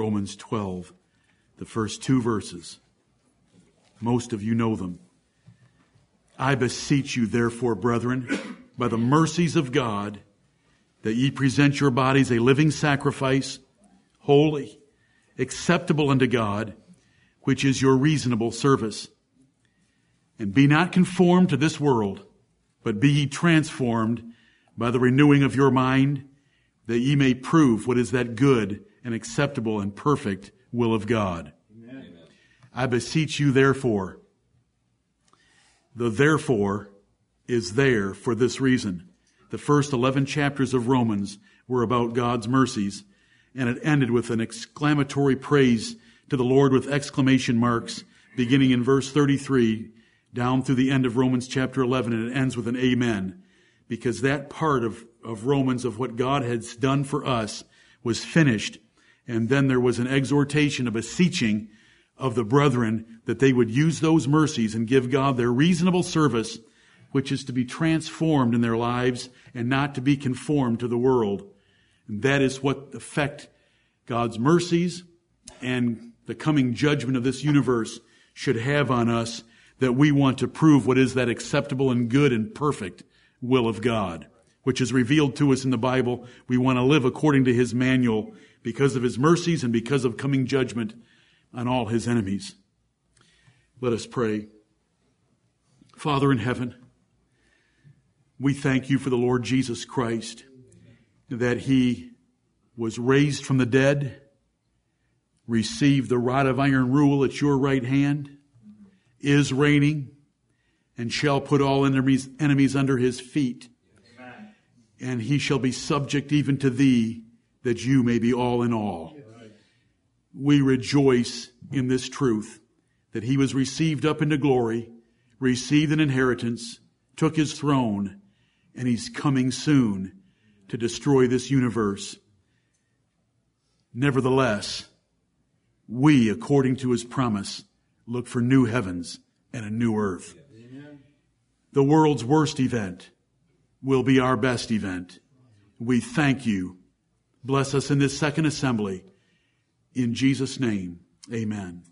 Romans 12, the first two verses. Most of you know them. I beseech you, therefore, brethren, by the mercies of God, that ye present your bodies a living sacrifice, holy, acceptable unto God, which is your reasonable service. And be not conformed to this world, but be ye transformed by the renewing of your mind, that ye may prove what is that good and acceptable and perfect will of God. Amen. I beseech you therefore. The therefore is there for this reason. The first 11 chapters of Romans were about God's mercies, and it ended with an exclamatory praise to the Lord with exclamation marks, beginning in verse 33 down through the end of Romans chapter 11, and it ends with an amen, because that part of, of Romans of what God has done for us was finished and then there was an exhortation, a beseeching of the brethren that they would use those mercies and give God their reasonable service, which is to be transformed in their lives and not to be conformed to the world. And that is what effect God's mercies and the coming judgment of this universe should have on us that we want to prove what is that acceptable and good and perfect will of God, which is revealed to us in the Bible. We want to live according to His manual because of his mercies and because of coming judgment on all his enemies. Let us pray. Father in heaven, we thank you for the Lord Jesus Christ, that he was raised from the dead, received the rod of iron rule at your right hand, is reigning, and shall put all enemies, enemies under his feet. And he shall be subject even to thee that you may be all in all. We rejoice in this truth that he was received up into glory, received an inheritance, took his throne, and he's coming soon to destroy this universe. Nevertheless, we, according to his promise, look for new heavens and a new earth. The world's worst event will be our best event. We thank you Bless us in this second assembly. In Jesus' name, amen.